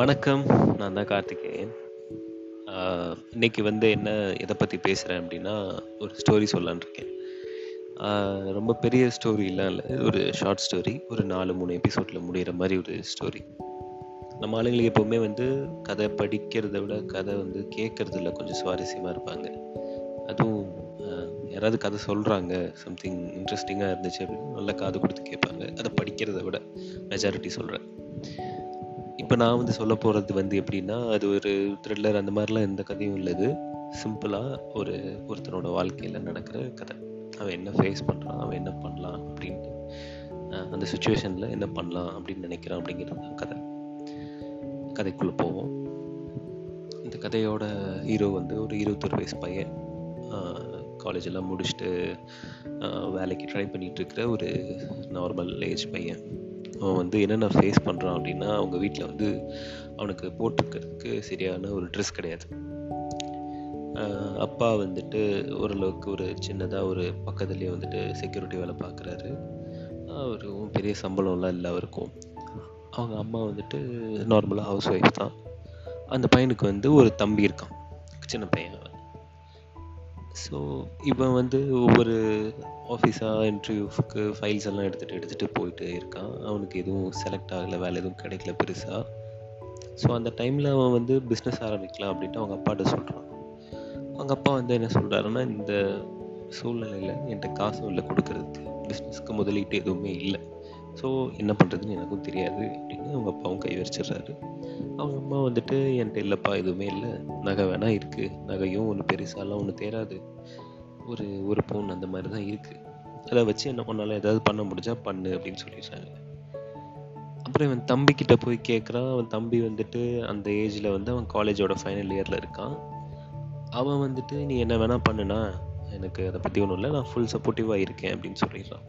வணக்கம். நான் தான் கார்த்திகேயன். இன்னைக்கு வந்து என்ன எதை பற்றி பேசுகிறேன் அப்படின்னா ஒரு ஸ்டோரி சொல்லலான்னு இருக்கேன். ரொம்ப பெரிய ஸ்டோரிலாம் இல்லை ஒரு ஷார்ட் ஸ்டோரி ஒரு நாலு மூணு எபிசோடில் முடிகிற மாதிரி ஒரு ஸ்டோரி நம்ம ஆளுங்களுக்கு எப்போவுமே வந்து கதை படிக்கிறத விட கதை வந்து கேட்குறதுல கொஞ்சம் சுவாரஸ்யமாக இருப்பாங்க. அதுவும் யாராவது கதை சொல்கிறாங்க சம்திங் இன்ட்ரெஸ்டிங்காக இருந்துச்சு அப்படின்னு நல்லா காது கொடுத்து கேட்பாங்க. அதை படிக்கிறத விட மெஜாரிட்டி சொல்கிறேன் இப்போ நான் வந்து சொல்ல போகிறது வந்து எப்படின்னா அது ஒரு த்ரில்லர் அந்த மாதிரிலாம் எந்த கதையும் இல்லது சிம்பிளாக ஒரு ஒருத்தனோட வாழ்க்கையில் நடக்கிற கதை. அவன் என்ன ஃபேஸ் பண்ணுறான் அவன் என்ன பண்ணலாம் அப்படின்ட்டு. அந்த சுச்சுவேஷனில் என்ன பண்ணலாம் அப்படின்னு நினைக்கிறான் அப்படிங்கிறது தான் கதை. கதைக்குள்ளே போவோம். இந்த கதையோட ஹீரோ வந்து ஒரு இருபத்தொரு வயசு பையன். காலேஜெல்லாம் முடிச்சுட்டு வேலைக்கு ட்ரை பண்ணிகிட்ருக்கிற இருக்கிற ஒரு நார்மல் ஏஜ் பையன். அவன் வந்து என்னென்ன ஃபேஸ் பண்ணுறான் அப்படின்னா அவங்க வீட்டில் வந்து அவனுக்கு போட்டுக்கிறதுக்கு சரியான ஒரு ட்ரெஸ் கிடையாது. அப்பா வந்துட்டு ஓரளவுக்கு ஒரு சின்னதாக ஒரு பக்கத்துலேயே வந்துட்டு செக்யூரிட்டி வேலை பார்க்குறாரு அவருக்கும் பெரிய சம்பளம்லாம் இல்லை அவருக்கும். அவங்க அம்மா வந்துட்டு நார்மலாக ஹவுஸ் ஒய்ஃப் தான். அந்த பையனுக்கு வந்து ஒரு தம்பி இருக்கான். சின்ன பையன். ஸோ இவன் வந்து ஒவ்வொரு ஆஃபீஸாக இன்டர்வியூக்கு ஃபைல்ஸ் எல்லாம் எடுத்துகிட்டு எடுத்துகிட்டு போயிட்டு இருக்கான். அவனுக்கு எதுவும் செலக்ட் ஆகலை வேலை எதுவும் கிடைக்கல பெருசாக ஸோ அந்த டைமில் அவன் வந்து பிஸ்னஸ் ஆரம்பிக்கலாம் அப்படின்ட்டு அவங்க அப்பாட்ட சொல்கிறான் அவங்க அப்பா வந்து என்ன சொல்கிறாருன்னா இந்த சூழ்நிலையில் என்கிட்ட காசும் இல்லை கொடுக்கறதுக்கு பிஸ்னஸ்க்கு முதலீட்டு எதுவுமே இல்லை. ஸோ என்ன பண்ணுறதுன்னு எனக்கும் தெரியாது. அப்படின்னு அவங்க அப்பாவும் கை வச்சிடுறாரு. அவங்க அம்மா வந்துட்டு என்கிட்ட இல்லைப்பா எதுவுமே இல்லை. நகை வேணால் இருக்குது நகையும் ஒன்று பெருசாலாம் ஒன்று தேராது ஒரு ஒரு பவுன் அந்த மாதிரி தான் இருக்குது அதை வச்சு என்ன பண்ணாலும் ஏதாவது பண்ண முடிஞ்சா பண்ணு அப்படின்னு சொல்லிடுறாங்க அப்புறம் இவன் தம்பிக்கிட்ட போய் கேட்குறான் அவன் தம்பி வந்துட்டு அந்த ஏஜில் வந்து அவன் காலேஜோட ஃபைனல் இயரில் இருக்கான். அவன் வந்துட்டு நீ என்ன வேணால் பண்ணுனா எனக்கு அதை பற்றி ஒன்றும் இல்லை. நான் ஃபுல் சப்போர்ட்டிவாக இருக்கேன் அப்படின்னு சொல்லிடுறான்.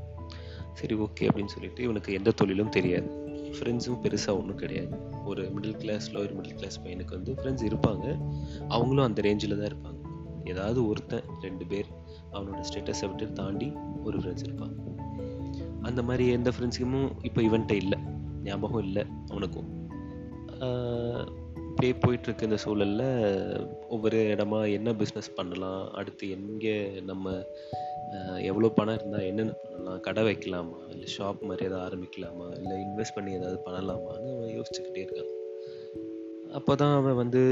சரி ஓகே அப்படின்னு சொல்லிட்டு இவனுக்கு எந்த தொழிலும் தெரியாது. ஃப்ரெண்ட்ஸும் பெருசாக ஒன்றும் கிடையாது. ஒரு middle class lower middle class பையனுக்கு வந்து ஃப்ரெண்ட்ஸ் இருப்பாங்க. அவங்களும் அந்த ரேஞ்சில் தான் இருப்பாங்க. ஏதாவது ஒருத்தன் ரெண்டு பேர் அவனோட ஸ்டேட்டஸை விட்டு தாண்டி ஒரு ஃப்ரெண்ட்ஸ் இருப்பாங்க. அந்த மாதிரி எந்த ஃப்ரெண்ட்ஸுக்கும் இப்போ இவன்ட்ட இல்லை. ஞாபகம் இல்லை அவனுக்கும். இப்படியே போயிட்டுருக்கு இந்த சூழலில் ஒவ்வொரு இடமா என்ன பிஸ்னஸ் பண்ணலாம் அடுத்து எங்கே நம்ம எவ்வளோ பணம் இருந்தால் என்னென்ன பண்ணலாம் கடை வைக்கலாமா இல்லை ஷாப் மாதிரி எதாவது ஆரம்பிக்கலாமா இல்லை இன்வெஸ்ட் பண்ணி ஏதாவது பண்ணலாமான்னு அவன் யோசிச்சுக்கிட்டே இருக்கான். அப்போ தான் அவன் வந்து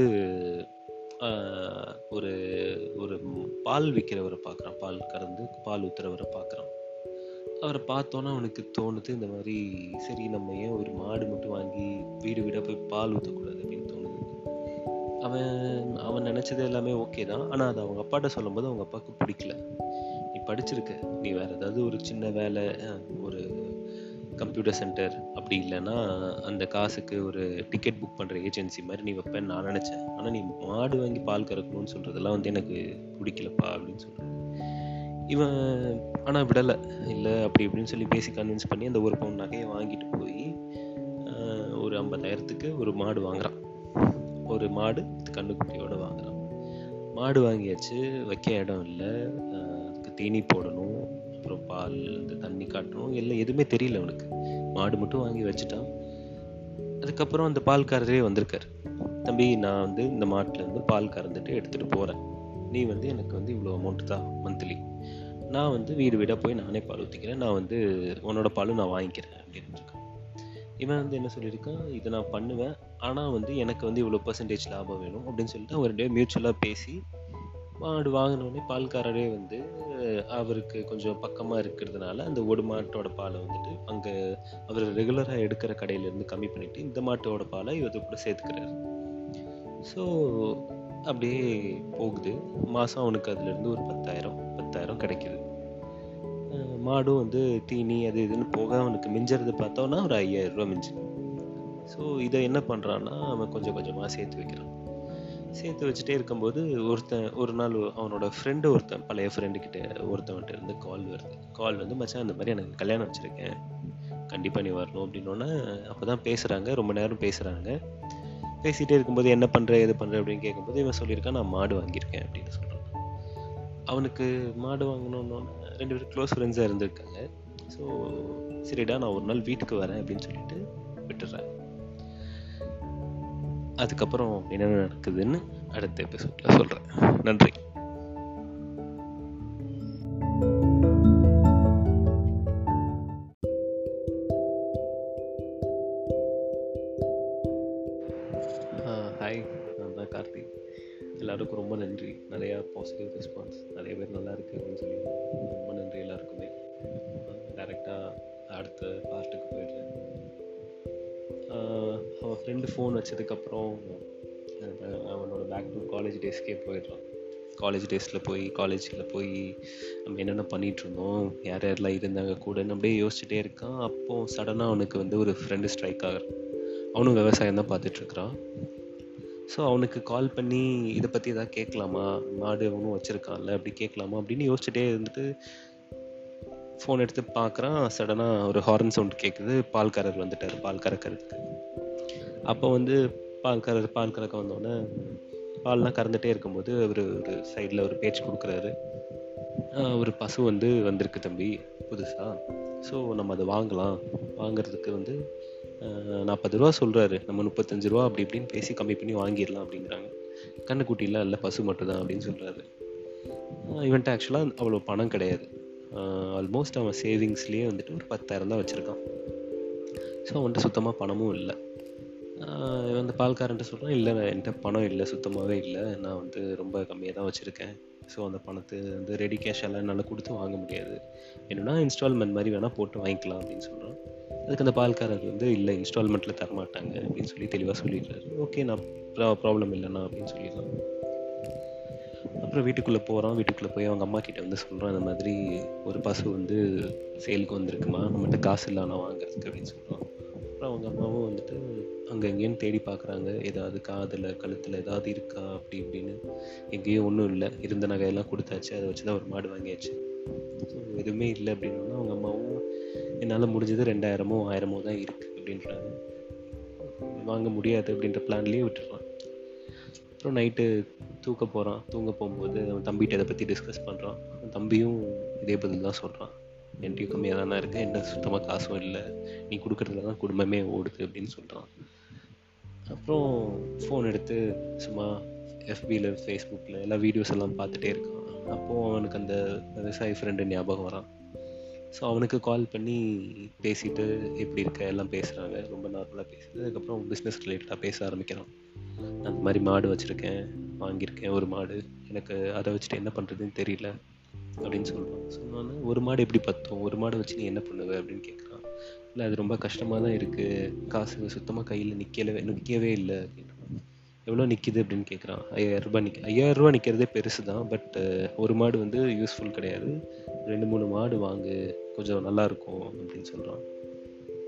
ஒரு ஒரு பால் விற்கிறவரை பார்க்குறான் பால் கறந்து பால் ஊத்துறவரை பார்க்குறான். அவரை பார்த்தோன்னே அவனுக்கு தோணுது இந்த மாதிரி சரி நம்ம ஏன் ஒரு மாடு மட்டும் வாங்கி வீடு வீடாக போய் பால் ஊற்றக்கூடாது அப்படின்னு அவன் அவன் நினச்சது எல்லாமே ஓகே தான். ஆனால் அது அவங்க அப்பாட்ட சொல்லும்போது அவங்க அப்பாவுக்கு பிடிக்கல. நீ படிச்சிருக்க. நீ வேறு ஏதாவது ஒரு சின்ன வேலை ஒரு கம்ப்யூட்டர் சென்டர் அப்படி இல்லைன்னா அந்த காசுக்கு ஒரு டிக்கெட் புக் பண்ணுற ஏஜென்சி மாதிரி நீ வைப்பேன்னு நான் நினச்சேன். ஆனால் நீ மாடு வாங்கி பால் கறக்கணும்னு சொல்கிறதெல்லாம் வந்து எனக்கு பிடிக்கலப்பா அப்படின்னு சொல்கிறேன் இவன் ஆனால் விடலை. இல்லை அப்படி இப்படின்னு சொல்லி பேசி கன்வின்ஸ் பண்ணி அந்த ஒரு பவுன் நகையை வாங்கிட்டு போய் ஒரு ஐம்பதாயிரத்துக்கு ஒரு மாடு வாங்குறான். ஒரு மாடு கண்ணுக்குட்டியோடு வாங்குறான் மாடு வாங்கியாச்சு வைக்க இடம் இல்லை. அதுக்கு தீனி போடணும் அப்புறம் பால் இந்த தண்ணி காட்டணும் எல்லாம் எதுவுமே தெரியல அவனுக்கு. மாடு மட்டும் வாங்கி வச்சுட்டான். அதுக்கப்புறம் அந்த பால்காரரே வந்திருக்காரு. தம்பி நான் வந்து இந்த மாட்டிலேருந்து பால் கறந்துட்டு எடுத்துகிட்டு போகிறேன் நீ வந்து எனக்கு வந்து இவ்வளோ அமௌண்ட் தான் மந்த்லி நான் வந்து வீடு வீடாக போய் நானே பால் ஊற்றிக்கிறேன் நான் வந்து உன்னோட பாலும் நான் வாங்கிக்கிறேன் அப்படின்னு இவன் வந்து என்ன சொல்லியிருக்கான்? இதை நான் பண்ணுவேன். ஆனால் வந்து எனக்கு வந்து இவ்வளோ பர்சன்டேஜ் லாபம் வேணும் அப்படின்னு சொல்லிட்டு அவர் ரெண்டு மியூச்சுவலாக பேசி மாடு வாங்கினோடனே பால்காரரே வந்து அவருக்கு கொஞ்சம் பக்கமாக இருக்கிறதுனால அந்த ஒரு மாட்டோட பாலை வந்துட்டு அங்கே அவர் ரெகுலராக எடுக்கிற கடையிலேருந்து கம்மி பண்ணிவிட்டு இந்த மாட்டோட பாலை இவர் கூட சேர்த்துக்கிறாரு. ஸோ அப்படியே போகுது. மாதம் அவனுக்கு அதுலேருந்து ஒரு பத்தாயிரம் பத்தாயிரம் கிடைக்கிது. மாடும் வந்து தீனி அது இதுன்னு போக அவனுக்கு மிஞ்சறது பார்த்தோன்னா ஒரு ஐயாயிரம் ரூபா மிஞ்சு ஸோ இதை என்ன பண்ணுறான்னா அவன் கொஞ்சம் கொஞ்சமாக சேர்த்து வைக்கிறான். சேர்த்து வச்சுட்டே இருக்கும்போது ஒருத்தன் ஒரு நாள் அவனோட ஃப்ரெண்டு ஒருத்தன் பழைய ஃப்ரெண்டு ஒருத்தவன்கிட்ட இருந்து கால் வருது. கால் வந்து மச்சான் அந்த மாதிரி எனக்கு கல்யாணம் வச்சுருக்கேன். கண்டிப்பாக நீ வரணும் அப்படின்னோடனே அப்போ தான் பேசுகிறாங்க ரொம்ப நேரம் பேசுகிறாங்க பேசிகிட்டே இருக்கும்போது என்ன பண்ணுற எது பண்ணுற அப்படின்னு கேட்கும்போது இவன் சொல்லியிருக்கான் நான் மாடு வாங்கியிருக்கேன் அப்படின்னு சொல்கிறான் அவனுக்கு மாடு வாங்கணும்னு ரெண்டு பேரும் க்ளோஸ் ஃப்ரெண்ட்ஸாக இருந்திருக்காங்க. ஸோ சரிடா நான் ஒரு நாள் வீட்டுக்கு வரேன் அப்படின்னு சொல்லிட்டு விட்டுறேன் அதுக்கப்புறம் என்னென்ன நடக்குதுன்னு அடுத்த எபிசோடில் சொல்கிறேன் நன்றி. அதுக்கப்புறம் அவனோட பேக் டு காலேஜ் டேஸ்க்கே போயிடுறான் காலேஜ் டேஸில் போய் காலேஜில் போய் நம்ம என்னென்ன பண்ணிகிட்டு இருந்தோம் யார் யாரெல்லாம் இருந்தாங்க கூடன்னு அப்படியே யோசிச்சுட்டே இருக்கான். அப்போது சடனாக அவனுக்கு வந்து ஒரு ஃப்ரெண்டு ஸ்ட்ரைக் ஆகிறான். அவனும் விவசாயம் தான் பார்த்துட்ருக்குறான் ஸோ அவனுக்கு கால் பண்ணி இதை பற்றி எதாவது கேட்கலாமா? மாடு அவனும் வச்சுருக்கான்ல அப்படி கேட்கலாமா? அப்படின்னு யோசிச்சுட்டே இருந்துட்டு ஃபோன் எடுத்து பார்க்குறான். சடனாக ஒரு ஹார்ன் சவுண்ட் கேட்குது பால்காரர் வந்துட்டார் பால் கறக்கிறதுக்கு அப்போ வந்து பால் கற பால் கறக்க வந்தோடனே பால்லாம் கறந்துட்டே இருக்கும்போது அவர் ஒரு சைடில் ஒரு பேச்சு கொடுக்குறாரு. ஒரு பசு வந்து வந்திருக்கு தம்பி புதுசாக ஸோ நம்ம அதை வாங்கலாம். வாங்குறதுக்கு வந்து நாற்பது ரூபா சொல்கிறாரு நம்ம முப்பத்தஞ்சு ரூபா அப்படி இப்படின்னு பேசி கம்மி பண்ணி வாங்கிடலாம் அப்படிங்கிறாங்க. கண்ணுக்குட்டிலாம் இல்லை பசு மட்டும்தான் அப்படின்னு சொல்கிறாரு இவன்ட்டு ஆக்சுவலாக அவ்வளோ பணம் கிடையாது. ஆல்மோஸ்ட் அவன் சேவிங்ஸ்லேயே வந்துட்டு ஒரு பத்தாயிரம் தான் வச்சுருக்கான். ஸோ அவன்கிட்ட சுத்தமாக பணமும் இல்லை. அந்த பால்காரன்ட்ட சொல்கிறான் இல்லை என்கிட்ட பணம் இல்லை சுத்தமாகவே இல்லை. நான் வந்து ரொம்ப கம்மியாக தான் வச்சுருக்கேன். ஸோ அந்த பணத்தை வந்து ரெடி கேஷ் எல்லாம் என்னால் கொடுத்து வாங்க முடியாது. என்னென்னா இன்ஸ்டால்மெண்ட் மாதிரி வேணால் போட்டு வாங்கிக்கலாம் அப்படின்னு சொல்கிறான் அதுக்கு அந்த பால்காரர் வந்து இல்லை இன்ஸ்டால்மெண்ட்டில் தரமாட்டாங்க அப்படின்னு சொல்லி தெளிவாக சொல்லிடுறாரு. ஓகே நான் ப்ராப்ளம் இல்லைண்ணா அப்படின்னு சொல்லிடலாம் அப்புறம் வீட்டுக்குள்ளே போகிறான் வீட்டுக்குள்ளே போய் அவங்க அம்மா கிட்ட வந்து சொல்கிறான் இந்த மாதிரி ஒரு பசு வந்து சேலுக்கு வந்திருக்குமா? நம்மகிட்ட காசு இல்லை ஆனால் வாங்குறதுக்கு அப்படின்னு சொல்கிறான் அப்புறம் அவங்க அம்மாவும் வந்துட்டு அங்கே எங்கேயும் தேடி பார்க்குறாங்க. ஏதாவது காதில் கழுத்தில் ஏதாவது இருக்கா? அப்படி இப்படின்னு. எங்கேயும் ஒன்றும் இல்லை. இருந்த நகையெல்லாம் கொடுத்தாச்சு. அதை வச்சு தான் ஒரு மாடு வாங்கியாச்சு. ஸோ எதுவுமே இல்லை அப்படின்னா அவங்க அம்மாவும் என்னால் முடிஞ்சது ரெண்டாயிரமோ ஆயிரமோ தான் இருக்குது அப்படின்றாங்க. வாங்க முடியாது அப்படின்ற பிளான்லேயே விட்டுடுறான் அப்புறம் நைட்டு தூக்க போகிறான் தூங்க போகும்போது அவன் தம்பிகிட்ட இதை பற்றி டிஸ்கஸ் பண்ணுறான் தம்பியும் இதே பதில் தான் சொல்கிறான் என்கிட்டயும் கம்மியாக தானே இருக்குது என்ன சுத்தமாக காசும் இல்லை. நீ கொடுக்குறதுல தான் குடும்பமே ஓடுது அப்படின்னு சொல்கிறான் அப்புறம் ஃபோன் எடுத்து சும்மா எஃபியில் ஃபேஸ்புக்கில் எல்லா வீடியோஸ் எல்லாம் பார்த்துட்டே இருக்கான். அப்போது அவனுக்கு அந்த விவசாயி ஃப்ரெண்டு ஞாபகம் வரான். ஸோ அவனுக்கு கால் பண்ணி பேசிட்டு எப்படி இருக்க எல்லாம் பேசுகிறாங்க ரொம்ப நார்மலாக பேசிட்டு அதுக்கப்புறம் பிஸ்னஸ் ரிலேட்டடாக பேச ஆரம்பிக்கிறான். அந்த மாதிரி மாடு வச்சுருக்கேன் வாங்கியிருக்கேன் ஒரு மாடு. எனக்கு அதை வச்சுட்டு என்ன பண்ணுறதுன்னு தெரியல அப்படின்னு சொல்கிறான் சொன்னோன்னே ஒரு மாடு எப்படி பத்தும்? ஒரு மாடு வச்சு நீ என்ன பண்ணுவ? அப்படின்னு கேட்குறேன் இல்லை அது ரொம்ப கஷ்டமாக தான் இருக்குது காசு சுத்தமாக கையில் நிற்கவே நிற்கவே இல்லை. அப்படின்றான் எவ்வளோ நிற்கிது அப்படின்னு கேட்குறான் ஐயாயிரம் நிற்க ஐயாயிரம் நிற்கிறதே பெருசு தான் பட் ஒரு மாடு வந்து யூஸ்ஃபுல் கிடையாது. ரெண்டு மூணு மாடு வாங்கு கொஞ்சம் நல்லாயிருக்கும் அப்படின்னு சொல்கிறான்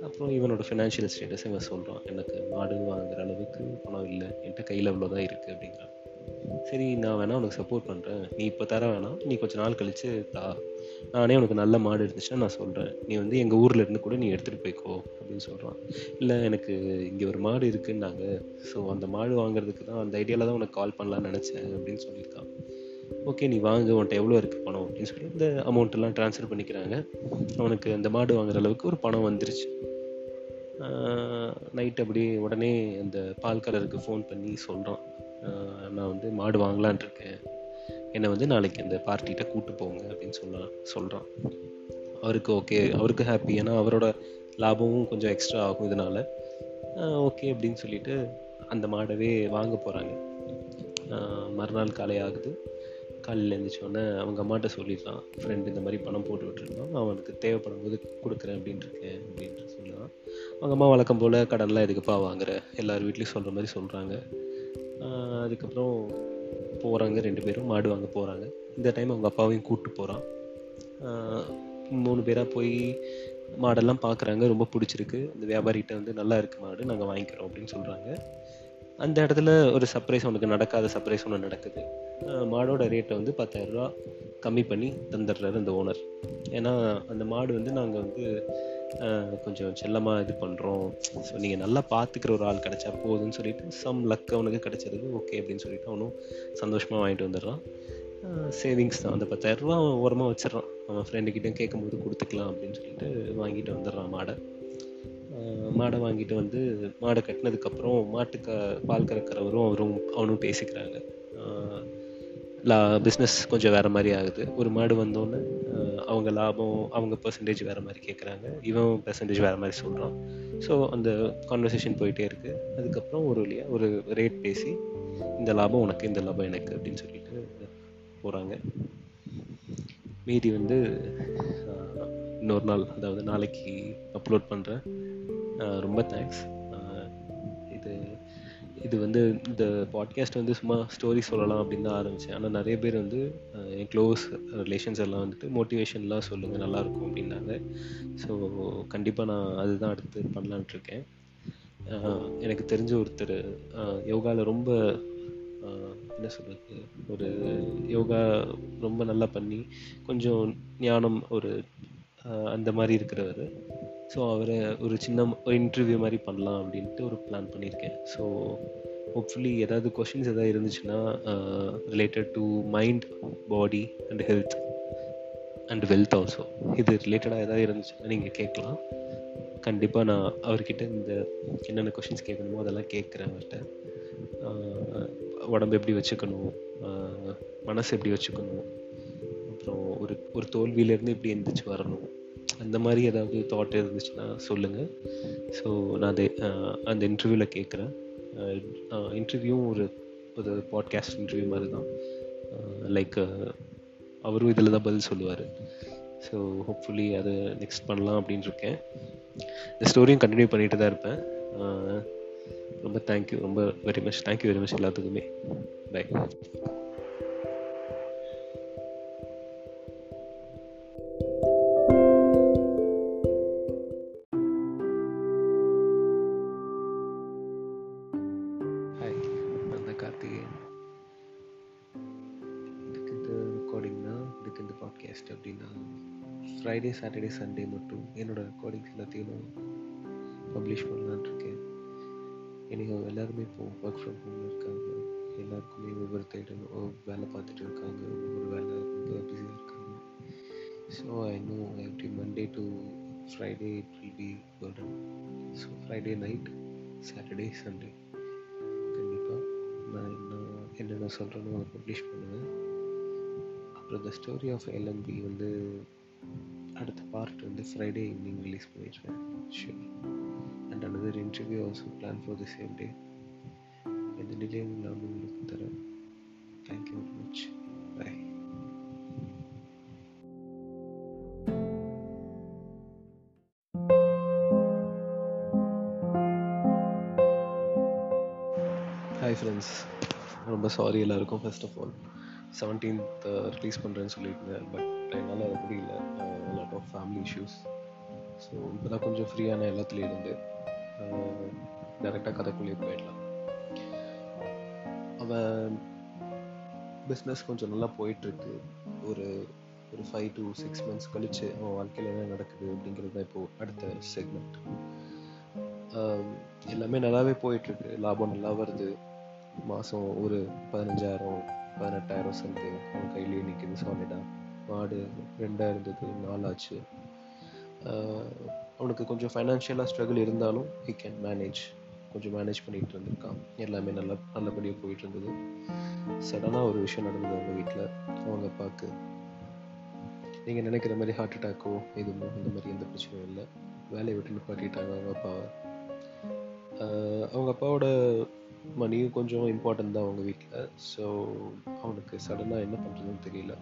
அப்புறம் இவனோட ஃபினான்ஷியல் ஸ்டேட்டஸ் இவன் சொல்கிறான் எனக்கு மாடு வாங்குற அளவுக்கு பணம் இல்லை. என்கிட்ட கையில் அவ்வளோ தான் இருக்குது அப்படிங்கிறான். சரி நான் வேணால் உனக்கு சப்போர்ட் பண்ணுறேன் நீ இப்போ தர வேணாம். நீ கொஞ்சம் நாள் கழித்து தா. நானே உனக்கு நல்ல மாடு இருந்துச்சுன்னா நான் சொல்கிறேன் நீ வந்து எங்கள் ஊரில் இருந்து கூட நீ எடுத்துகிட்டு போய்க்கோ அப்படின்னு சொல்கிறான் இல்லை எனக்கு இங்கே ஒரு மாடு இருக்குன்னாங்க. ஸோ அந்த மாடு வாங்குறதுக்கு தான் அந்த ஐடியாவில் தான் உனக்கு கால் பண்ணலான்னு நினச்சேன் அப்படின்னு சொல்லியிருக்கான். ஓகே நீ வாங்க உன்ட்ட எவ்வளோ இருக்குது பணம் அப்படின்னு சொல்லி இந்த அமௌண்ட்டெல்லாம் ட்ரான்ஸ்ஃபர் பண்ணிக்கிறாங்க. அவனுக்கு அந்த மாடு வாங்குற அளவுக்கு ஒரு பணம் வந்துருச்சு. நைட் அப்படியே உடனே அந்த பால் கலருக்கு ஃபோன் பண்ணி சொல்கிறான் நான் வந்து மாடு வாங்கலான் இருக்கேன். என்னை வந்து நாளைக்கு அந்த பார்ட்டிகிட்ட கூட்டு போங்க அப்படின்னு சொல்ல சொல்கிறான் அவருக்கு ஓகே அவருக்கு ஹாப்பி ஏன்னா அவரோட லாபமும் கொஞ்சம் எக்ஸ்ட்ரா ஆகும் இதனால். ஓகே அப்படின்னு சொல்லிட்டு அந்த மாடவே வாங்க போகிறாங்க மறுநாள் காலை ஆகுது. காலையில் எழுந்திரிச்சோடனே அவங்க அம்மாட்ட சொல்லிடலாம். ஃப்ரெண்டு இந்த மாதிரி பணம் போட்டு விட்டுருக்கான் அவனுக்கு தேவைப்படும் போது கொடுக்குறேன் அப்படின்ட்டுருக்கேன் அப்படின்ட்டு சொல்லலாம் அவங்க அம்மா வழக்கம் போல் கடன்லாம் எதுக்குப்பா வாங்குற? எல்லார் வீட்லேயும் சொல்கிற மாதிரி சொல்கிறாங்க அதுக்கப்புறம் போகிறாங்க ரெண்டு பேரும் மாடு வாங்க போகிறாங்க இந்த டைம் அவங்க அப்பாவையும் கூப்பிட்டு போகிறான் மூணு பேராக போய் மாடெல்லாம் பார்க்குறாங்க ரொம்ப பிடிச்சிருக்கு. இந்த வியாபாரிகிட்ட வந்து நல்லா இருக்கு மாடு நாங்கள் வாங்கிக்கிறோம் அப்படின்னு சொல்கிறாங்க அந்த இடத்துல ஒரு சர்ப்ரைஸ் உனக்கு நடக்காத சர்ப்ரைஸ் ஒன்று நடக்குது. மாடோட ரேட்டை வந்து பத்தாயிரரூபா கம்மி பண்ணி தந்துடுறாரு அந்த ஓனர் ஏன்னா அந்த மாடு வந்து நாங்கள் வந்து கொஞ்சம் செல்லமாக இது பண்ணுறோம் ஸோ நீங்கள் நல்லா பார்த்துக்கிற ஒரு ஆள் கிடச்சா போதுன்னு சொல்லிட்டு சம் லக் அவனுக்கு கிடச்சிருக்கு ஓகே அப்படின்னு சொல்லிட்டு அவனும் சந்தோஷமாக வாங்கிட்டு வந்துடுறான். சேவிங்ஸ் தான். அந்த பத்தாயிரரூபா அவன் ஓரமாக வச்சிடறான். அவன் ஃப்ரெண்டுக்கிட்டையும் கேட்கும்போது கொடுத்துக்கலாம் அப்படின்னு சொல்லிட்டு வாங்கிட்டு வந்துடுறான் மாடை. மாடை வாங்கிட்டு வந்து மாடை கட்டினதுக்கப்புறம் மாட்டுக்கு பால் கறக்கிறவரும் அவரும் அவனும் பேசிக்கிறாங்க. லா பிஸ்னஸ் கொஞ்சம் வேறு மாதிரி ஆகுது. ஒரு மாடு வந்தோன்னே அவங்க லாபம் அவங்க பர்சன்டேஜ் வேறு மாதிரி கேட்குறாங்க இவன் பர்சன்டேஜ் வேறு மாதிரி சொல்கிறான் ஸோ அந்த கான்வர்சேஷன் போயிட்டே இருக்குது அதுக்கப்புறம் ஒரு வழியாக ஒரு ரேட் பேசி இந்த லாபம் உனக்கு இந்த லாபம் எனக்கு அப்படின்னு சொல்லிட்டு போகிறாங்க மீதி வந்து இன்னொரு நாள் அதாவது நாளைக்கு அப்லோட் பண்ணுறேன் ரொம்ப தேங்க்ஸ் இது வந்து இந்த பாட்காஸ்ட் வந்து சும்மா ஸ்டோரி சொல்லலாம் அப்படின்னு தான் ஆரம்பித்தேன் ஆனால் நிறைய பேர் வந்து என் க்ளோஸ் ரிலேஷன்ஸ் எல்லாம் வந்துட்டு மோட்டிவேஷன்லாம் சொல்லுங்கள் நல்லாயிருக்கும் அப்படின்னாங்க. ஸோ கண்டிப்பாக நான் அதுதான் அடுத்து பண்ணலான்ட்டு இருக்கேன். எனக்கு தெரிஞ்ச ஒருத்தர் யோகாவில் ரொம்ப என்ன சொல்கிறது ஒரு யோகா ரொம்ப நல்லா பண்ணி கொஞ்சம் ஞானம் ஒரு அந்த மாதிரி இருக்கிறவர். ஸோ அவரை ஒரு சின்ன ஒரு இன்டர்வியூ மாதிரி பண்ணலாம் அப்படின்ட்டு ஒரு பிளான் பண்ணியிருக்கேன். ஸோ ஹோப்ஃபுல்லி ஏதாவது கொஷின்ஸ் எதாவது இருந்துச்சுன்னா related to mind body and health and wealth also இது ரிலேட்டடாக எதாவது இருந்துச்சுன்னா நீங்கள் கேட்கலாம். கண்டிப்பாக நான் அவர்கிட்ட இந்த என்னென்ன கொஷின்ஸ் கேட்கணுமோ அதெல்லாம் கேட்குறேன் அவர்கிட்ட. Uh, உடம்பு எப்படி வச்சுக்கணும்? Uh, மனசு எப்படி வச்சுக்கணும்? அப்புறம் ஒரு ஒரு தோல்வியிலேருந்து எப்படி எந்திரிச்சு வரணும்? அந்த மாதிரி ஏதாவது தாட் இருந்துச்சுன்னா சொல்லுங்கள் ஸோ நான் அதை அந்த இன்டர்வியூவில் கேட்குறேன் இன்டர்வியூவும் ஒரு ஒரு பாட்காஸ்ட் இன்டர்வியூ மாதிரி தான் லைக் அவரும் இதில் தான் பதில் சொல்லுவார். ஸோ ஹோப்ஃபுல்லி அதை நெக்ஸ்ட் பண்ணலாம் அப்படின்னு இருக்கேன். இந்த ஸ்டோரியும் கண்டினியூ பண்ணிட்டு தான் இருப்பேன். ரொம்ப தேங்க்யூ ரொம்ப very much thank you very much எல்லாத்துக்குமே. பை ஃப்ரைடே சாட்டர்டே சண்டே மட்டும் என்னோடய ரெக்கார்டிங்ஸ் எல்லாத்தையும் பப்ளிஷ் பண்ணலான் இருக்கேன். எனக்கு எல்லாருமே இப்போ ஒர்க் ஃப்ரம் ஹோம் இருக்காங்க. எல்லாருக்குமே ஒவ்வொரு தேடும் வேலை பார்த்துட்டு இருக்காங்க. ஒவ்வொரு வேலை ரொம்ப பிஸியாக இருக்காங்க. So I know every Monday to Friday it will be burden so Friday night Saturday Sunday கண்டிப்பாக நான் என்ன என்னென்ன சொல்கிறேனோ அதை பப்ளிஷ் பண்ணுவேன். அப்புறம் த ஸ்டோரி ஆஃப் எல்எம்பி வந்து அடுத்த பார்ட் வந்து ஃப்ரைடே ஈவினிங் ரிலீஸ் பண்ணிடுறேன் sure and another interview also plan for the same day எந்த டிலேயும் இல்லாமல் உங்களுக்கு தரேன். Thank you very much bye hi friends ரொம்ப சாரி எல்லாருக்கும். First of all seventeenth release பண்ணுறேன்னு சொல்லியிருந்தேன். பட் என்னால் அது முடியல lot of family issues so இப்போ தான் கொஞ்சம் ஃப்ரீயான எல்லாத்துலேயும் இருந்து டேரெக்டாக கதைக்குள்ளேயே போயிடலாம். அவன் பிஸ்னஸ் கொஞ்சம் நல்லா போயிட்டுருக்கு. ஒரு ஒரு ஃபைவ் டு சிக்ஸ் மந்த்ஸ் கழித்து அவன் வாழ்க்கையில் என்ன நடக்குது அப்படிங்கிறது தான் இப்போது அடுத்த செக்மெண்ட் எல்லாமே நல்லாவே போயிட்டுருக்கு. லாபம் நல்லா வருது. மாதம் ஒரு பதினஞ்சாயிரம் பதினெட்டாயிரம் சேர்ந்து அவன் கையிலேயே நிற்கிது சாலிடாக மாடு ரெண்டாக இருந்தது நாலாச்சு. அவனுக்கு கொஞ்சம் ஃபைனான்ஷியலாக ஸ்ட்ரகிள் இருந்தாலும் ஹி கேன் மேனேஜ் கொஞ்சம் மேனேஜ் பண்ணிகிட்டு இருந்திருக்கான். எல்லாமே நல்லா நல்லபடியாக போயிட்டு இருந்தது. சடனாக ஒரு விஷயம் நடந்தது அவங்க வீட்டில் அவங்க அப்பாவுக்கு. நீங்கள் நினைக்கிற மாதிரி ஹார்ட் அட்டாக்கோ எதுவும் இந்த மாதிரி எந்த பிரச்சனையும் இல்லை. வேலையை விட்டு நிப்பாட்டிட்டாங்க அவங்க அப்பாவை அவங்க அப்பாவோட மணியும் கொஞ்சம் இம்பார்ட்டன்ட் தான் அவங்க வீட்டில் ஸோ அவனுக்கு சடனாக என்ன பண்ணுறதுன்னு தெரியல.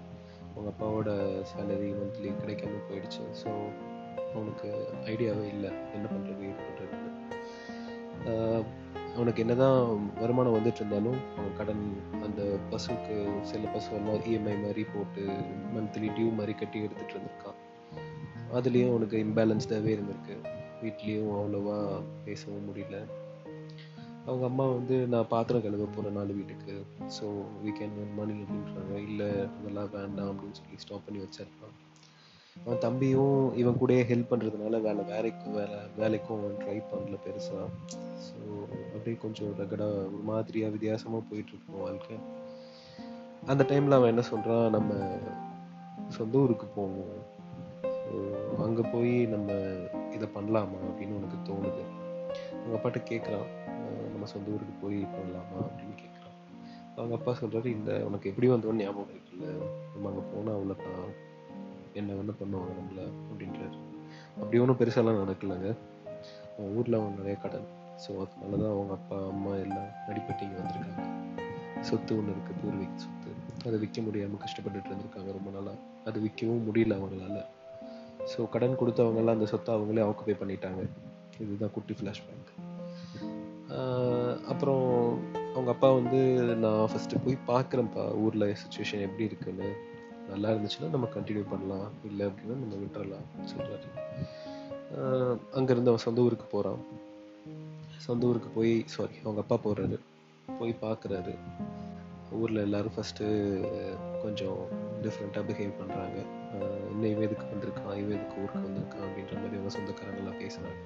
அவங்க அப்பாவோட சேலரி மந்த்லி கிடைக்காம போயிடுச்சு. ஸோ அவனுக்கு ஐடியாவே இல்லை. என்ன பண்ணுறது இது பண்ணுறதுன்னு அவனுக்கு என்னதான் வருமானம் வந்துட்டு இருந்தாலும் அவன் கடன் அந்த பஸ்ஸுக்கு சில பஸ்ஸெல்லாம் இஎம்ஐ மாதிரி போட்டு மந்த்லி டியூ மாதிரி கட்டி எடுத்துகிட்டு இருந்திருக்கான். அதுலேயும் அவனுக்கு இம்பேலன்ஸ்டாகவே இருந்திருக்கு. வீட்லேயும் அவ்வளோவா பேசவும் முடியல. அவங்க அம்மா வந்து நான் பாத்திரம் கழுவ போகிறேன் நாலு வீட்டுக்கு. ஸோ வீ கேன் மணி அப்படின்றாங்க. இல்லை அதெல்லாம் வேண்டாம் அப்படின்னு சொல்லி ஸ்டாப் பண்ணி வச்சிருப்பான் அவன் தம்பியும் இவன் கூடயே ஹெல்ப் பண்ணுறதுனால வேலை வேலைக்கு வேலை வேலைக்கும் அவன் ட்ரை பண்ணல பெருசாக ஸோ அப்படியே கொஞ்சம் ரெகடாக ஒரு மாதிரியாக வித்தியாசமாக போயிட்டுருக்கோம் வாழ்க்கை. அந்த டைமில் அவன் என்ன சொல்கிறான் நம்ம சொந்த ஊருக்கு போவோம். ஸோ அங்கே போய் நம்ம இதை பண்ணலாமா அப்படின்னு உனக்கு தோணுது. அவங்க அப்பாட்ட கேட்குறான் நம்ம சொந்த ஊருக்கு போய் பண்ணலாமா அப்படின்னு கேட்குறான். அவங்க அப்பா சொல்கிறாரு இந்த உனக்கு எப்படி வந்தோன்னு ஞாபகம் இருக்குல்ல? நம்ம அங்கே போனால் அவ்வளோதான் என்ன வந்து பண்ணுவாங்க நம்மள? அப்படின்றாரு. அப்படி ஒன்றும் பெருசாலாம் நடக்கலைங்க. அவன் ஊரில் அவன் நிறைய கடன். ஸோ அதனால தான் அவங்க அப்பா அம்மா எல்லாம் அடிப்பட்டு இங்கே வந்திருக்காங்க. சொத்து ஒன்று இருக்குது பூர்வீக சொத்து. அதை விற்க முடியாமல் கஷ்டப்பட்டுட்டு இருந்திருக்காங்க ரொம்ப நாளாக அது விற்கவும் முடியல அவங்களால. ஸோ கடன் கொடுத்தவங்கெல்லாம் அந்த சொத்தை அவங்களே ஆக்குபை பண்ணிட்டாங்க. இதுதான் குட்டி ஃப்ளாஷ்பேக் அப்புறம் அவங்க அப்பா வந்து நான் ஃபஸ்ட்டு போய் பார்க்குறேன்ப்பா ஊரில் சுச்சுவேஷன் எப்படி இருக்குன்னு. நல்லா இருந்துச்சுன்னா நம்ம கண்டினியூ பண்ணலாம். இல்லை அப்படின்னா நம்ம விட்டுறலாம் சொல்கிறாரு அங்கேருந்து அவன் சொந்த ஊருக்கு போகிறான் சொந்த ஊருக்கு போய் சாரி அவங்க அப்பா போகிறாரு போய் பார்க்குறாரு. ஊரில் எல்லாரும் ஃபஸ்ட்டு கொஞ்சம் டிஃப்ரெண்ட்டாக பிஹேவ் பண்ணுறாங்க இன்னும் இவன் எதுக்கு வந்திருக்கான்? இவன் எதுக்கு ஊருக்கு வந்திருக்கான்? அப்படின்ற மாதிரி அவங்க சொந்தக்காரங்களாம் பேசுகிறாங்க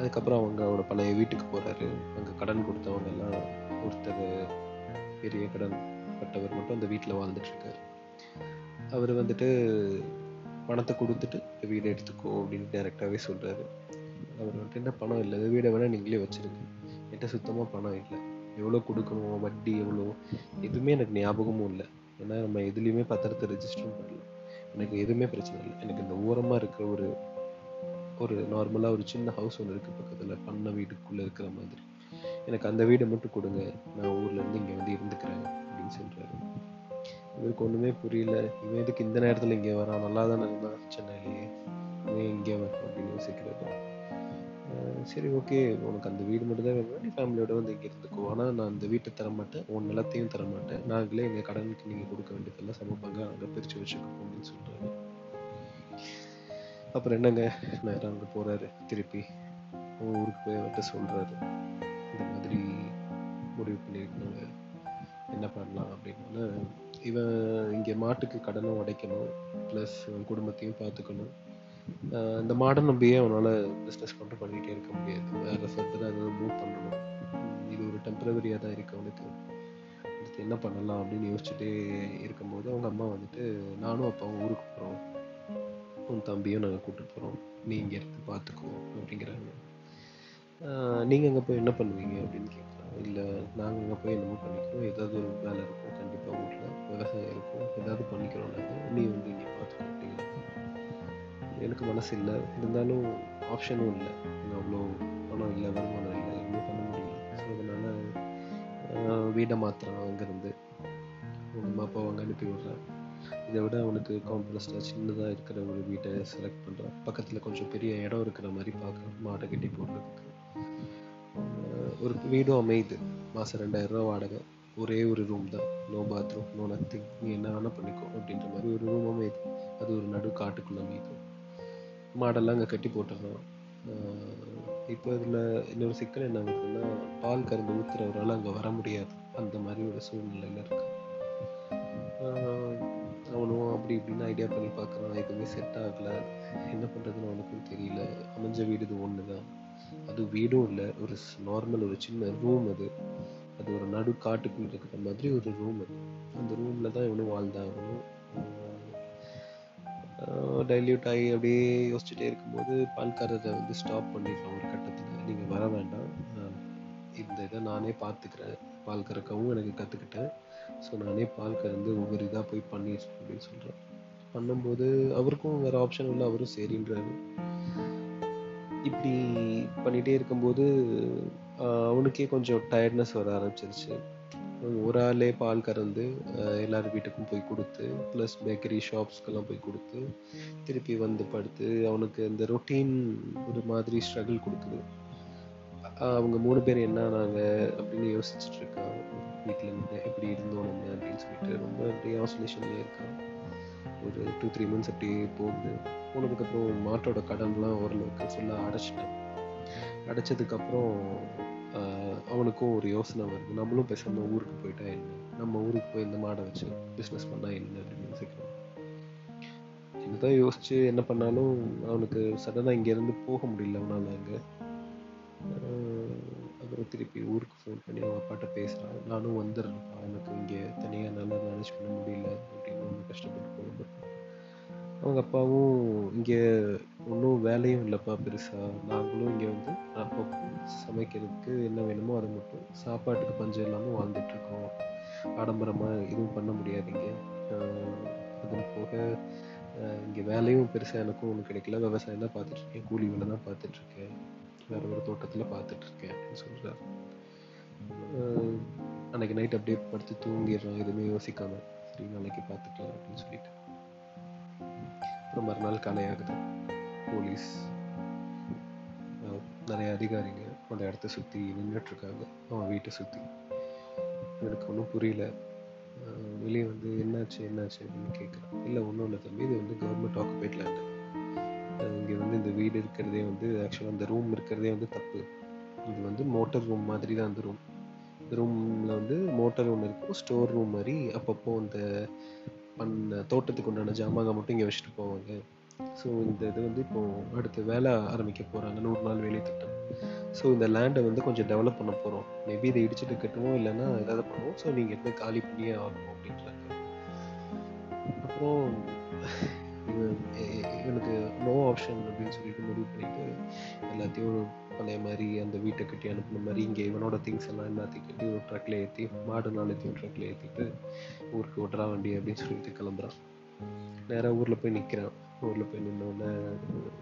அதுக்கப்புறம் அவங்க அவரோட பழைய வீட்டுக்கு போகிறாரு அங்கே கடன் கொடுத்தவங்க எல்லாம் ஒருத்தர் பெரிய கடன் பட்டவர் மட்டும் அந்த வீட்டில் வாழ்ந்துட்டு இருக்காரு அவர் வந்துட்டு பணத்தை கொடுத்துட்டு இந்த வீடை எடுத்துக்கோ அப்படின்னு டைரெக்டாகவே சொல்கிறாரு அவர் வந்துட்டு என்ன பணம் இல்லை? வீடை வேணால் நீங்களே வச்சுருங்க. என்கிட்ட சுத்தமாக பணம் இல்லை. எவ்வளோ கொடுக்கணும்? வட்டி எவ்வளோ? எதுவுமே எனக்கு ஞாபகமும் இல்லை. ஏன்னா நம்ம எதுலேயுமே பத்திரத்தை ரெஜிஸ்டரும் பண்ணல. எனக்கு எதுவுமே பிரச்சனை இல்லை. எனக்கு இந்த ஓரமாக இருக்கிற ஒரு ஒரு நார்மலாக ஒரு சின்ன ஹவுஸ் ஒன்று இருக்குது பக்கத்தில் பண்ண வீட்டுக்குள்ளே இருக்கிற மாதிரி. எனக்கு அந்த வீடை மட்டும் கொடுங்க. நான் ஊர்லேருந்து இங்கே வந்து இருந்துக்கிறேன் அப்படின்னு சொல்கிறாரு இவருக்கு ஒன்றுமே புரியல. இவன் எதுக்கு இந்த நேரத்தில் இங்கே வரான்? நல்லா தானே இருந்தான் சென்னையிலேயே. இவன் இங்கே வரும் அப்படின்னு யோசிக்கிறாரு. சரி ஓகே உனக்கு அந்த வீடு மட்டும் தான் வேணும். நீ ஃபேமிலியோட வந்து இங்கே இருந்துக்கோ. ஆனால் நான் அந்த வீட்டை தரமாட்டேன். உன் நிலத்தையும் தரமாட்டேன். நாங்களே எங்கள் கடனுக்கு நீங்கள் கொடுக்க வேண்டியதெல்லாம் சமப்பாங்க. அங்கே பிரித்து வச்சுக்கோ அப்படின்னு சொல்கிறாரு அப்புறம் என்னங்க? நேரம் அங்கே போகிறாரு திருப்பி அவங்க ஊருக்கு போய் அவர்கிட்ட சொல்கிறாரு இந்த மாதிரி முடிவு பண்ணியிருக்காங்க. என்ன பண்ணலாம் அப்படின்னா. இவன் இங்கே மாட்டுக்கு கடனும் உடைக்கணும். ப்ளஸ் இவன் குடும்பத்தையும் பார்த்துக்கணும் இந்த மாடை நம்பியே அவனால் பிஸ்னஸ் மட்டும் பண்ணிகிட்டே இருக்க முடியாது. வேறு ஃபர்தராக அதை மூவ் பண்ணணும். இது ஒரு டெம்பரவரியாக தான் இருக்கு அவனுக்கு. அடுத்து என்ன பண்ணலாம் அப்படின்னு யோசிச்சுட்டே இருக்கும்போது அவங்க அம்மா வந்துட்டு நானும் அப்போ அவங்க ஊருக்கு உன் தம்பியும் நாங்கள் கூப்பிட்டு போகிறோம் நீ இங்கே இருந்து பார்த்துக்கோ அப்படிங்கிறாங்க. நீங்கள் அங்கே போய் என்ன பண்ணுவீங்க அப்படின்னு கேட்குறாங்க இல்லை நாங்கள் அங்கே போய் என்னமோ பண்ணிக்கிறோம். ஏதாவது ஒரு வேலை இருக்கும் கண்டிப்பாக வீட்டில் விவசாயம் இருக்கும். ஏதாவது பண்ணிக்கிறோம் நாங்கள் நீ வந்து இங்கே பார்த்துக்கோ அப்படிங்கிறாங்க. எனக்கு மனசு இல்லை. இருந்தாலும் ஆப்ஷனும் இல்லை. அவ்வளோ பணம் இல்லை வருமானம் இல்லை. எதுவுமே பண்ண முடியல. ஸோ அதனால் வீடை மாத்திரம் அங்கேருந்து. உங்கள் அம்மா அப்பா அங்கே அனுப்பி விட்றேன். இதை விட அவனுக்கு காம்ப்ளஸ்டாக சின்னதாக இருக்கிற ஒரு வீட்டை செலக்ட் பண்ணுறான் பக்கத்தில் கொஞ்சம் பெரிய இடம் இருக்கிற மாதிரி பார்க்குறான் மாட்டை கட்டி போடுறதுக்கு. ஒரு வீடும் அமையுது. மாதம் ரெண்டாயிரம் ரூபா வாடகை. ஒரே ஒரு ரூம் தான். நோ பாத்ரூம் நோ நத்திங் நீ என்ன வேணால் பண்ணிக்கோ அப்படின்ற மாதிரி ஒரு ரூம் அமையுது. அது ஒரு நடு காட்டுக்குள்ள அமையுது. மாடெல்லாம் அங்கே கட்டி போட்டுருந்தோம் இப்போ இதில் இன்னொரு சிக்கல் என்ன வருதுன்னா பால் கறந்து ஊற்றுறவரால் அங்கே வர முடியாது. அந்த மாதிரி ஒரு சூழ்நிலையில் இருக்கு அப்படி இப்படின்னு ஐடியா பண்ணி பார்க்குறான் எதுவுமே செட் ஆகலை. என்ன பண்ணுறதுன்னு அவனுக்கும் தெரியல. அமைஞ்ச வீடு இது ஒன்று தான் அது வீடும் இல்லை. ஒரு நார்மல் ஒரு சின்ன ரூம் அது. அது ஒரு நடு காட்டுக்குள்ள இருக்கிற மாதிரி ஒரு ரூம் அது. அந்த ரூமில் தான் இவனும் வாழ்ந்தாகணும். டைல்யூட் ஆகி அப்படியே யோசிச்சுட்டே இருக்கும்போது பால்காரரை வந்து ஸ்டாப் பண்ணிடுறான் ஒரு கட்டத்தில். நீங்கள் வர வேண்டாம். இதை நானே பார்த்துக்கிறேன். பால் கறக்கவும் எனக்கு கற்றுக்கிட்டேன் ஸோ நானே பால் கறந்து ஒவ்வொரு இதாக போய் பண்ணிடுறேன் அப்படின்னு சொல்கிறேன் பண்ணும்போது அவருக்கும் வேறு ஆப்ஷன் இல்லை அவரும் சரின்றாரு. இப்படி பண்ணிகிட்டே இருக்கும்போது அவனுக்கே கொஞ்சம் டயர்ட்னஸ் வர ஆரம்பிச்சிருச்சு. ஒரு ஆளே பால் கறந்து எல்லார் வீட்டுக்கும் போய் கொடுத்து ப்ளஸ் பேக்கரி ஷாப்ஸ்க்கெல்லாம் போய் கொடுத்து திருப்பி வந்து படுத்து அவனுக்கு இந்த ரொட்டீன் ஒரு மாதிரி ஸ்ட்ரகிள் கொடுக்குது. அவங்க மூணு பேர் என்ன நாங்கள் அப்படின்னு யோசிச்சுட்டு இருக்கான் வீட்டில் இருந்து எப்படி இருந்தோம் நம்ம அப்படின்னு சொல்லிட்டு ரொம்ப அப்படியே ஆசோலேஷன்லேயே இருக்கா ஒரு டூ த்ரீ மந்த்ஸ் அப்படியே போகுது. போனதுக்கப்புறம் மாட்டோட கடன்லாம் ஓரளவுக்கு ஃபுல்லாக அடைச்சிட்டேன். அடைச்சதுக்கப்புறம் அவனுக்கும் ஒரு யோசனை வருது. நம்மளும் பேசாம ஊருக்கு போயிட்டா என்ன? நம்ம ஊருக்கு போய் இந்த மாடை வச்சு பிஸ்னஸ் பண்ணால் என்ன அப்படின்னு யோசிக்கிறோம். என்னதான் யோசிச்சு என்ன பண்ணாலும் அவனுக்கு சடனாக இங்கேருந்து போக முடியல அவனால் அங்கே. திருப்பி ஊருக்கு ஃபோன் பண்ணி அவங்க அப்பாட்ட பேசுகிறான் நானும் வந்துடுறேன்ப்பா எனக்கு இங்கே தனியாக நல்லா மேனேஜ் பண்ண முடியல. அப்படின்னு ஒன்று கஷ்டப்பட்டு போகணும் அவங்க அப்பாவும் இங்கே ஒன்றும் வேலையும் இல்லைப்பா பெருசாக நாங்களும் இங்கே வந்து அப்பப்போ சமைக்கிறதுக்கு என்ன வேணுமோ அதை மட்டும் சாப்பாட்டுக்கு பஞ்சம் இல்லாமல் வாழ்ந்துட்டுருக்கோம். ஆடம்பரமாக எதுவும் பண்ண முடியாதுங்க. அது போக இங்கே வேலையும் பெருசாக எனக்கும் ஒன்றும் கிடைக்கல. விவசாயம் தான் பார்த்துட்ருக்கேன் கூலி வேலை தான் பார்த்துட்ருக்கேன் வேற ஒரு தோட்டத்தில் பார்த்துட்ருக்கேன் அப்படின்னு சொல்கிறார் அன்னைக்கு நைட் அப்படியே படுத்து தூங்கிடுறான் எதுவுமே யோசிக்காம சரி நாளைக்கு பார்த்துக்கலாம் அப்படின்னு சொல்லிட்டு. அப்புறம் மறுநாள் காலையாகுது. போலீஸ் நிறைய அதிகாரிங்க அந்த இடத்த சுற்றி நின்றுட்டுருக்காங்க அவன் வீட்டை சுற்றி எனக்கு ஒன்றும் புரியல. வெளியே வந்து என்னாச்சு என்னாச்சு அப்படின்னு கேட்குறான் இல்லை ஒன்றும் இல்லை தம்பி. இது வந்து கவர்மெண்ட் ஆக்குபைட் லேண்டு இங்கே வந்து இந்த வீடு இருக்கிறதே வந்து ஆக்சுவலாக அந்த ரூம் இருக்கிறதே வந்து தப்பு. இது வந்து மோட்டர் ரூம் மாதிரி தான் அந்த ரூம் இந்த ரூமில் வந்து மோட்டர் ஒன்று இருக்கும் ஸ்டோர் ரூம் மாதிரி அப்பப்போ அந்த பண்ண தோட்டத்துக்கு உண்டான ஜாமாங்க மட்டும் இங்கே வச்சுட்டு போவாங்க. ஸோ இந்த இது வந்து இப்போ அடுத்து வேலை ஆரம்பிக்க போகிறாங்க நூறு நாள் வேலை திட்டம். ஸோ இந்த லேண்டை வந்து கொஞ்சம் டெவலப் பண்ண போகிறோம் மேபி இதை இடிச்சுட்டு கட்டுவோம் இல்லைன்னா ஏதாவது பண்ணுவோம். ஸோ நீங்கள் எடுத்து காலி பண்ணியே ஆகணும் அப்படின்றாங்க அப்புறம் இவனுக்கு நோ ஆப்ஷன் அப்படின்னு சொல்லிட்டு முடிவு பண்ணிட்டு எல்லாத்தையும் பழைய மாதிரி அந்த வீட்டை கட்டி அனுப்பின மாதிரி இங்கே இவனோட திங்ஸ் எல்லாம் எல்லாத்தையும் கட்டி ஒரு ட்ரக்கில் ஏற்றி மாடு நாளைத்தையும் ட்ரக்கில் ஏற்றிட்டு ஊருக்கு ஓட்டுறா வண்டி அப்படின்னு சொல்லிட்டு கிளம்புறான். நேராக ஊரில் போய் நிற்கிறான் ஊரில் போய் நின்னோடனே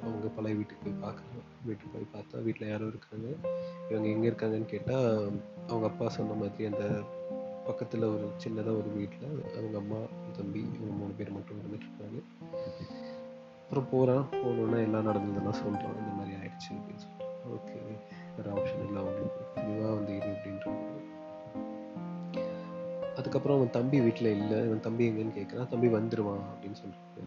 அவங்க பழைய வீட்டுக்கு போய் பார்க்குறான். வீட்டுக்கு போய் பார்த்தா வீட்டில் யாரும் இருக்காங்க. இவங்க எங்கே இருக்காங்கன்னு கேட்டால் அவங்க அப்பா சொன்ன மாதிரி அந்த பக்கத்தில் ஒரு சின்னதாக ஒரு வீட்டில் அவங்க அம்மா தம்பி இவங்க மூணு பேர் மட்டும் இருந்துட்டு இருக்காங்க. அப்புறம் போகிறான் போனோன்னே எல்லாம் நடந்ததெல்லாம் சொல்கிறான் இந்த மாதிரி ஆயிடுச்சு அப்படின்னு சொல்லிட்டு. ஓகே வேறு ஆப்ஷன் இல்லை அவங்களுக்கு. இதுவாக வந்து இது அப்படின்றாங்க அதுக்கப்புறம் அவன் தம்பி வீட்டில் இல்லை இவன் தம்பி எங்கன்னு கேட்குறான் தம்பி வந்துடுவான் அப்படின்னு சொல்லிட்டு.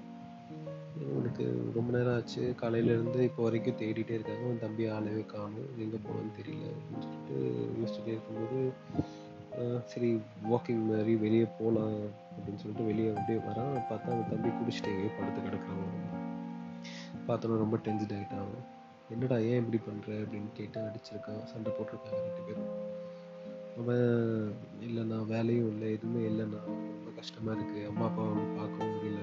இவனுக்கு ரொம்ப நேரம் ஆச்சு. காலையிலேருந்து இப்போ வரைக்கும் தேடிட்டே இருக்காங்க. அவன் தம்பி ஆளவே காணும். எங்கே போனான்னு தெரியல அப்படின்னு சொல்லிட்டு யோசிச்சுட்டே இருக்கும்போது சரி வாக்கிங் மாதிரி வெளியே போகலாம் அப்படின்னு சொல்லிட்டு வெளியே அப்படியே வரான். பார்த்தா அவன் தம்பி குடிச்சிட்டு எங்கேயோ படுத்து கிடக்குறான். பார்த்தோன்னா ரொம்ப டென்ஷன் ஆகிட்டான் என்னடா ஏன் இப்படி பண்ணுற அப்படின்னு கேட்டு அடிச்சிருக்கான் சண்டை போட்டிருக்காங்க ரெண்டு பேரும். அவன் இல்லைண்ணா வேலையும் இல்லை எதுவுமே இல்லைண்ணா ரொம்ப கஷ்டமாக இருக்குது அம்மா அப்பா வந்து பார்க்கவும் முடியல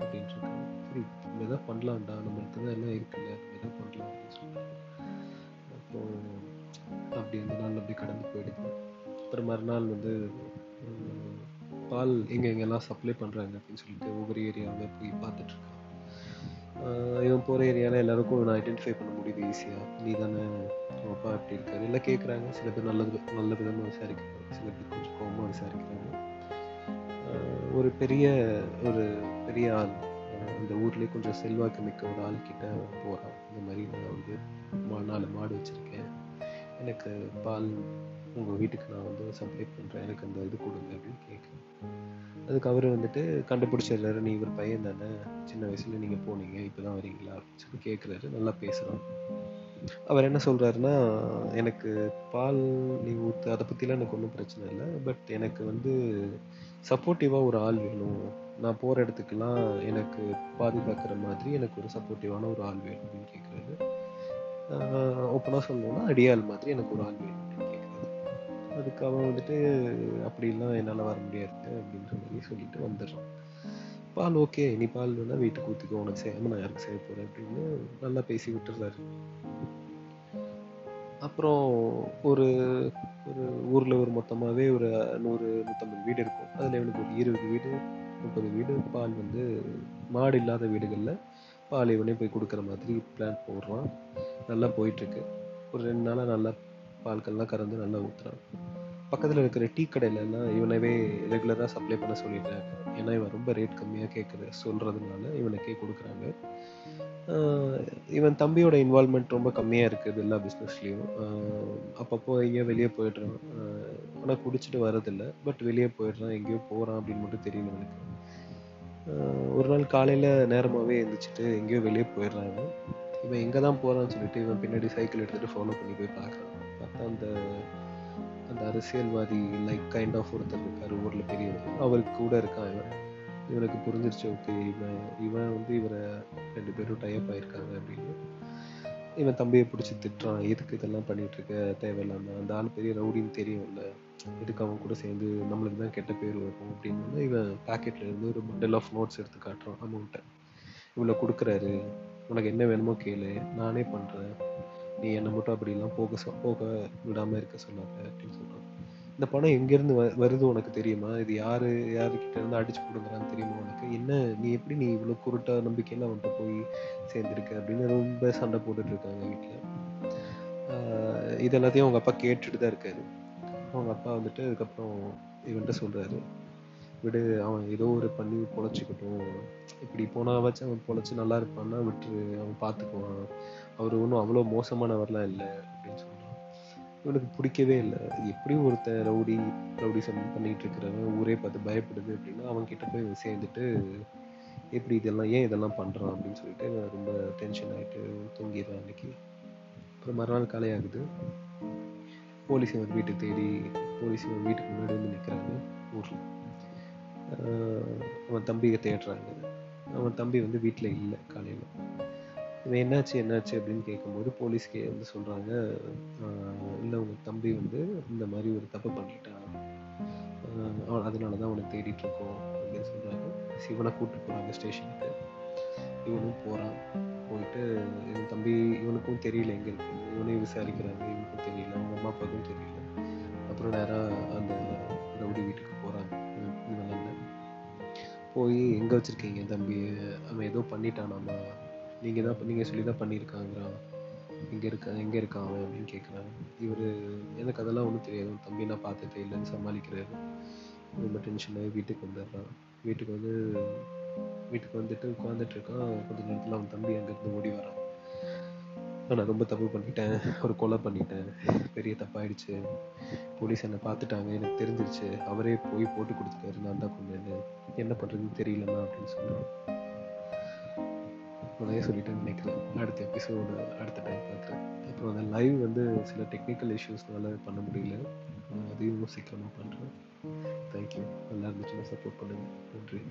அப்படின்ட்டு இருக்கான் சரி நம்ம எதாவது பண்ணலாம்டா. நம்மளுக்கு தான் எல்லாம் இருக்குல்ல. நம்ம எதாவது பண்ணலாம். அப்படின்னு சொல்லிட்டு அப்புறம் அப்படி அந்த நாள் அப்படி கடந்து போயிடுது. அப்புறம் மறுநாள் வந்து பால் எங்கே எங்கெல்லாம் சப்ளை பண்ணுறாங்க அப்படின்னு சொல்லிட்டு ஒவ்வொரு ஏரியாவில் போய் பார்த்துட்ருக்கான் இவன் போகிற ஏரியாவில் எல்லாருக்கும் நான் ஐடென்டிஃபை பண்ண முடியுது ஈஸியாக நீ தானே அப்பா எப்படி இருக்காரு? எல்லாம் கேட்குறாங்க சில பேர் நல்லது நல்ல விதமாக விசாரிக்கிறாங்க. சில பேர் கொஞ்சம் கோபமாக விசாரிக்கிறாங்க. ஒரு பெரிய ஒரு பெரிய ஆள் அந்த ஊர்லேயே கொஞ்சம் செல்வாக்கு மிக்க ஒரு ஆள் கிட்ட போகிறான் இந்த மாதிரி நான் வந்து மா நாலு மாடு வச்சுருக்கேன். எனக்கு பால் உங்கள் வீட்டுக்கு நான் வந்து சப்ளை பண்ணுறேன் எனக்கு அந்த இது கொடுங்க அப்படின்னு கேட்குறேன். அதுக்கு அவர் வந்துட்டு கண்டுபிடிச்சிடுறாரு நீ இவர் பையன் தானே. சின்ன வயசில் நீங்கள் போனீங்க. இப்போ தான் வரீங்களா? அப்படின்னு சொல்லி கேட்குறாரு. நல்லா பேசுகிறோம் அவர் என்ன சொல்கிறாருன்னா எனக்கு பால் நீ ஊற்று அதை பற்றிலாம் எனக்கு ஒன்றும் பிரச்சனை இல்லை. பட் எனக்கு வந்து சப்போர்ட்டிவாக ஒரு ஆள் வேணும். நான் போகிற இடத்துக்கெல்லாம் எனக்கு பாதுகாக்கிற மாதிரி எனக்கு ஒரு சப்போர்ட்டிவான ஒரு ஆள் வேணும். அப்படின்னு கேட்குறாரு. ஓப்பனாக சொல்லணும்னா அடியாள் மாதிரி எனக்கு ஒரு ஆள் வேணும். அதுக்கு அவன் வந்துட்டு அப்படிலாம் என்னால் வர முடியாது அப்படின்ற மாதிரி சொல்லிட்டு வந்துடுறான். பால் ஓகே நீ பால் வேணா வீட்டுக்கு ஊற்றிக்கோ உனக்கு செய்யாமல் நான் யாருக்கு செய்ய போகிறேன் அப்படின்னு நல்லா பேசி விட்டுறாரு. அப்புறம் ஒரு ஒரு ஊரில் ஒரு மொத்தமாகவே ஒரு நூறு நூற்றம்பது வீடு இருக்கும். அதில் இவனுக்கு ஒரு இருபது வீடு முப்பது வீடு பால் வந்து மாடு இல்லாத வீடுகளில் பால் இவனே போய் கொடுக்குற மாதிரி பிளான் போடுறான். நல்லா போயிட்டுருக்கு ஒரு ரெண்டு நாளாக நல்லா பால்கள்லாம் கறந்து நல்லா ஊற்றுறான் பக்கத்தில் இருக்கிற டீ கடையிலலாம் இவனவே ரெகுலராக சப்ளை பண்ண சொல்லிடுறாங்க. ஏன்னா இவன் ரொம்ப ரேட் கம்மியாக கேட்குற சொல்கிறதுனால இவனுக்கே கொடுக்குறாங்க. இவன் தம்பியோட இன்வால்மெண்ட் ரொம்ப கம்மியாக இருக்குது எல்லா பிஸ்னஸ்லேயும் அப்பப்போ எங்கேயோ வெளியே போயிடுறான். ஆனால் குடிச்சிட்டு வரதில்லை பட் வெளியே போயிடுறான். எங்கேயோ போகிறான் அப்படின்னு மட்டும் தெரியல எனக்கு ஒரு நாள் காலையில் நேரமாகவே எழுந்திரிச்சிட்டு எங்கேயோ வெளியே போயிடுறாங்க. இவன் எங்கே தான் போகிறான்னு சொல்லிட்டு இவன் பின்னாடி சைக்கிள் எடுத்துகிட்டு ஃபாலோ பண்ணி போய் பார்க்குறான். அந்த அந்த அரசியல்வாதி லைக் கைண்ட் ஆஃப் ஒருத்தர் இருக்கார் ஊரில் பெரியவர். அவருக்கு கூட இருக்கான் இவன். இவனுக்கு புரிஞ்சிருச்சு ஓகே இவன் இவன் வந்து இவரை ரெண்டு பேரும் டைப் ஆயிருக்காங்க அப்படின்னு. இவன் தம்பியை பிடிச்சி திட்டுறான் எதுக்கு இதெல்லாம் பண்ணிட்டு இருக்க தேவையில்லாம. அந்த ஆள் பெரிய ரவுடின்னு தெரியும்ல. எதுக்கு அவன் கூட சேர்ந்து நம்மளுக்கு தான் கெட்ட பேர் வரும் அப்படின்னு இவன் பாக்கெட்ல இருந்து ஒரு பண்டில் ஆஃப் நோட்ஸ் எடுத்து காட்டுறான் அமௌண்ட்டை இவ்வளோ கொடுக்குறாரு. உனக்கு என்ன வேணுமோ கேளு நானே பண்ணுறேன் நீ என்னை மட்டும் அப்படிலாம் போக சொ போக விடாமல் இருக்க சொன்னாங்க அப்படின்னு சொல்கிறான் இந்த பணம் எங்கேருந்து வ வருது உனக்கு தெரியுமா? இது யாரு யாருக்கிட்ட இருந்து அடிச்சு கொடுக்குறான்னு தெரியுமா உனக்கு? என்ன நீ எப்படி நீ இவ்வளோ குருட்டா நம்பிக்கையில் அவன்கிட்ட போய் சேர்ந்துருக்க அப்படின்னு ரொம்ப சண்டை போட்டுட்டு இருக்காங்க வீட்டில் இது எல்லாத்தையும் அவங்க அப்பா கேட்டுட்டு தான் இருக்காரு. அவங்க அப்பா வந்துட்டு அதுக்கப்புறம் இவன்கிட்ட சொல்றாரு. விடு அவன் ஏதோ ஒரு பண்ணி பொழைச்சிக்கட்டும். இப்படி போனாவாச்சும் அவன் பொழைச்சி நல்லா இருப்பான்னா விட்டுரு அவன் பார்த்துக்குவான் அவர் ஒன்றும் அவ்வளோ மோசமானவர்லாம் இல்லை அப்படின்னு சொல்கிறான் இவனுக்கு பிடிக்கவே இல்லை. எப்படியும் ஒருத்தன் ரவுடி ரவுடிசம் பண்ணிகிட்டு இருக்கிறவன் ஊரே பார்த்து பயப்படுது அப்படின்னா அவன் கிட்ட போய் சேர்ந்துட்டு எப்படி இதெல்லாம் ஏன் இதெல்லாம் பண்ணுறான் அப்படின்னு சொல்லிட்டு நான் ரொம்ப டென்ஷன் ஆகிட்டு தூங்கிடுறான் அன்னைக்கு. அப்புறம் மறுநாள் காலையாகுது போலீஸ் இவன் வீட்டுக்கு தேடி போலீஸ் இவன் வீட்டுக்கு முன்னாடி வந்து நிற்கிறாங்க ஊரில். அவன் தம்பியை தேடுறாங்க. அவன் தம்பி வந்து வீட்டில் இல்லை காலையில். இவன் என்னாச்சு என்னாச்சு அப்படின்னு கேட்கும்போது போலீஸ்க்கே வந்து சொல்கிறாங்க இல்லை உங்கள் தம்பி வந்து இந்த மாதிரி ஒரு தப்பு பண்ணிட்டான். அவன் அதனால தான் அவனை தேடிட்டு இருக்கோம் அப்படின்னு சொல்கிறாங்க சிவனை கூப்பிட்டு போகிறாங்க ஸ்டேஷனுக்கு. இவனும் போகிறான் போயிட்டு இவன் தம்பி இவனுக்கும் தெரியல எங்கே இருக்கு இவனையும் விசாரிக்கிறாங்க. இவனுக்கும் தெரியல. அவங்க அம்மா அப்பாவுக்கும் தெரியல. அப்புறம் நேராக அந்த ரவுடி வீட்டுக்கு போகிறாங்க இவன் போய் எங்கே வச்சுருக்கீங்க தம்பி? அவன் ஏதோ பண்ணிட்டானாமா? நீங்கள் தான் நீங்கள் சொல்லி தான் பண்ணியிருக்காங்கிறான் எங்கே இருக்கா எங்கே இருக்கான் அவன் அப்படின்னு கேட்குறாங்க இவர் எனக்கு அதெல்லாம் ஒன்றும் தெரியாது. உன் தம்பி நான் பார்த்துட்டே இல்லைன்னு சமாளிக்கிறாரு. ரொம்ப டென்ஷனாகி வீட்டுக்கு வந்துடுறான். வீட்டுக்கு வந்து வீட்டுக்கு வந்துட்டு உட்காந்துட்டு இருக்கான். கொஞ்ச நேரத்தில் அவன் தம்பி அங்கேருந்து ஓடி வரான். நான் ரொம்ப தப்பு பண்ணிட்டேன். ஒரு கொலை பண்ணிட்டேன். பெரிய தப்பாயிடுச்சு. போலீஸ் என்னை பார்த்துட்டாங்க. எனக்கு தெரிஞ்சிருச்சு. அவரே போய் போட்டு கொடுத்துட்டாரு. நான் தான் கொண்டு என்ன பண்ணுறதுன்னு தெரியலண்ணா அப்படின்னு சொல்லுவேன் முதலே சொல்லிட்டு நினைக்கிறேன் அடுத்த எபிசோடு அடுத்த டைம் பார்க்குறேன் அப்புறம் அந்த லைவ் வந்து சில டெக்னிக்கல் இஷ்யூஸ்னால பண்ண முடியல. அதையும் சீக்கிரமாக பண்ணுறேன் தேங்க்யூ நல்லா இருந்துச்சுன்னா சப்போர்ட் பண்ணுங்கள் நன்றி.